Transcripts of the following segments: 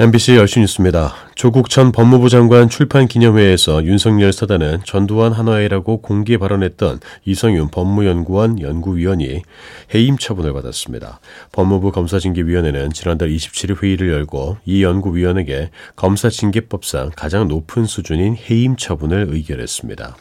MBC 열시 뉴스입니다. 조국 전 법무부 장관 출판 기념회에서 윤석열 사단은 전두환 한화회라고 공개 발언했던 이성윤 법무연구원 연구위원이 해임 처분을 받았습니다. 법무부 검사징계위원회는 지난달 27일 회의를 열고 이 연구위원에게 검사징계법상 가장 높은 수준인 해임 처분을 의결했습니다.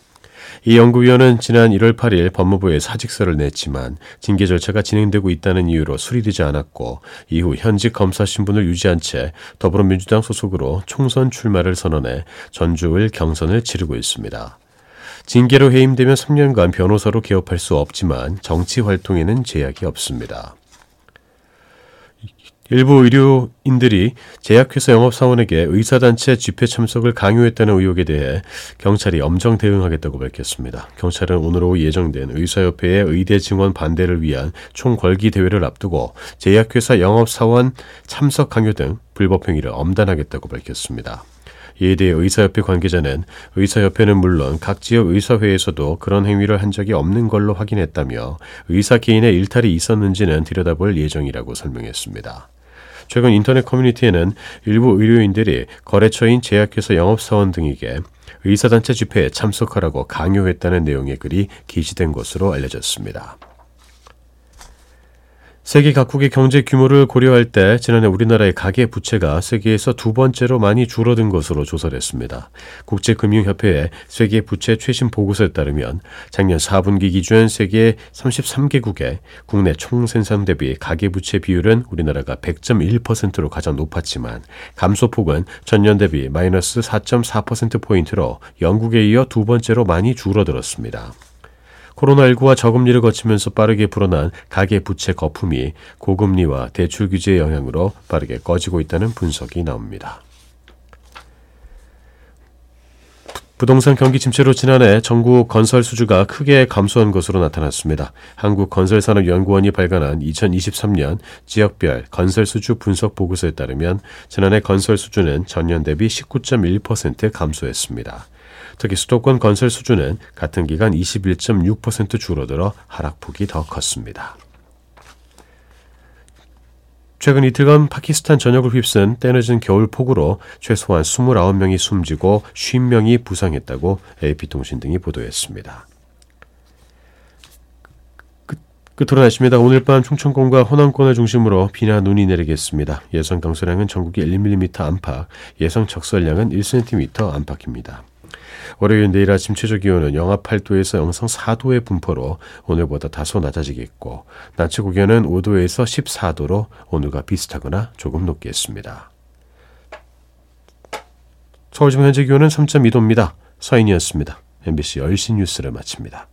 이 연구위원은 지난 1월 8일 법무부에 사직서를 냈지만 징계 절차가 진행되고 있다는 이유로 수리되지 않았고 이후 현직 검사 신분을 유지한 채 더불어민주당 소속으로 총선 출마를 선언해 전주을 경선을 치르고 있습니다. 징계로 해임되면 3년간 변호사로 개업할 수 없지만 정치 활동에는 제약이 없습니다. 일부 의료인들이 제약회사 영업사원에게 의사단체 집회 참석을 강요했다는 의혹에 대해 경찰이 엄정 대응하겠다고 밝혔습니다. 경찰은 오늘 오후 예정된 의사협회의 의대 증원 반대를 위한 총궐기 대회를 앞두고 제약회사 영업사원 참석 강요 등 불법 행위를 엄단하겠다고 밝혔습니다. 이에 대해 의사협회 관계자는 의사협회는 물론 각 지역 의사회에서도 그런 행위를 한 적이 없는 걸로 확인했다며 의사 개인의 일탈이 있었는지는 들여다볼 예정이라고 설명했습니다. 최근 인터넷 커뮤니티에는 일부 의료인들이 거래처인 제약회사 영업사원 등에게 의사단체 집회에 참석하라고 강요했다는 내용의 글이 게시된 것으로 알려졌습니다. 세계 각국의 경제 규모를 고려할 때 지난해 우리나라의 가계 부채가 세계에서 두 번째로 많이 줄어든 것으로 조사를 했습니다. 국제금융협회의 세계 부채 최신 보고서에 따르면 작년 4분기 기준 세계 33개국의 국내 총 생산 대비 가계 부채 비율은 우리나라가 100.1%로 가장 높았지만 감소폭은 전년 대비 마이너스 4.4%포인트로 영국에 이어 두 번째로 많이 줄어들었습니다. 코로나19와 저금리를 거치면서 빠르게 불어난 가계 부채 거품이 고금리와 대출 규제의 영향으로 빠르게 꺼지고 있다는 분석이 나옵니다. 부동산 경기 침체로 지난해 전국 건설 수주가 크게 감소한 것으로 나타났습니다. 한국건설산업연구원이 발간한 2023년 지역별 건설 수주 분석 보고서에 따르면 지난해 건설 수주는 전년 대비 19.1% 감소했습니다. 특히 수도권 건설 수준은 같은 기간 21.6% 줄어들어 하락폭이 더 컸습니다. 최근 이틀간 파키스탄 전역을 휩쓴 때늦은 겨울 폭우로 최소한 29명이 숨지고 50명이 부상했다고 AP통신 등이 보도했습니다. 끝으로 날씨입니다. 오늘 밤 충청권과 호남권을 중심으로 비나 눈이 내리겠습니다. 예상 강수량은 전국에 1mm 안팎, 예상 적설량은 1cm 안팎입니다. 월요일 내일 아침 최저 기온은 영하 8도에서 영상 4도의 분포로 오늘보다 다소 낮아지겠고 낮 최고 기온은 5도에서 14도로 오늘과 비슷하거나 조금 높겠습니다. 서울 지금 현재 기온은 3.2도입니다. 서인이었습니다. MBC 열신 뉴스를 마칩니다.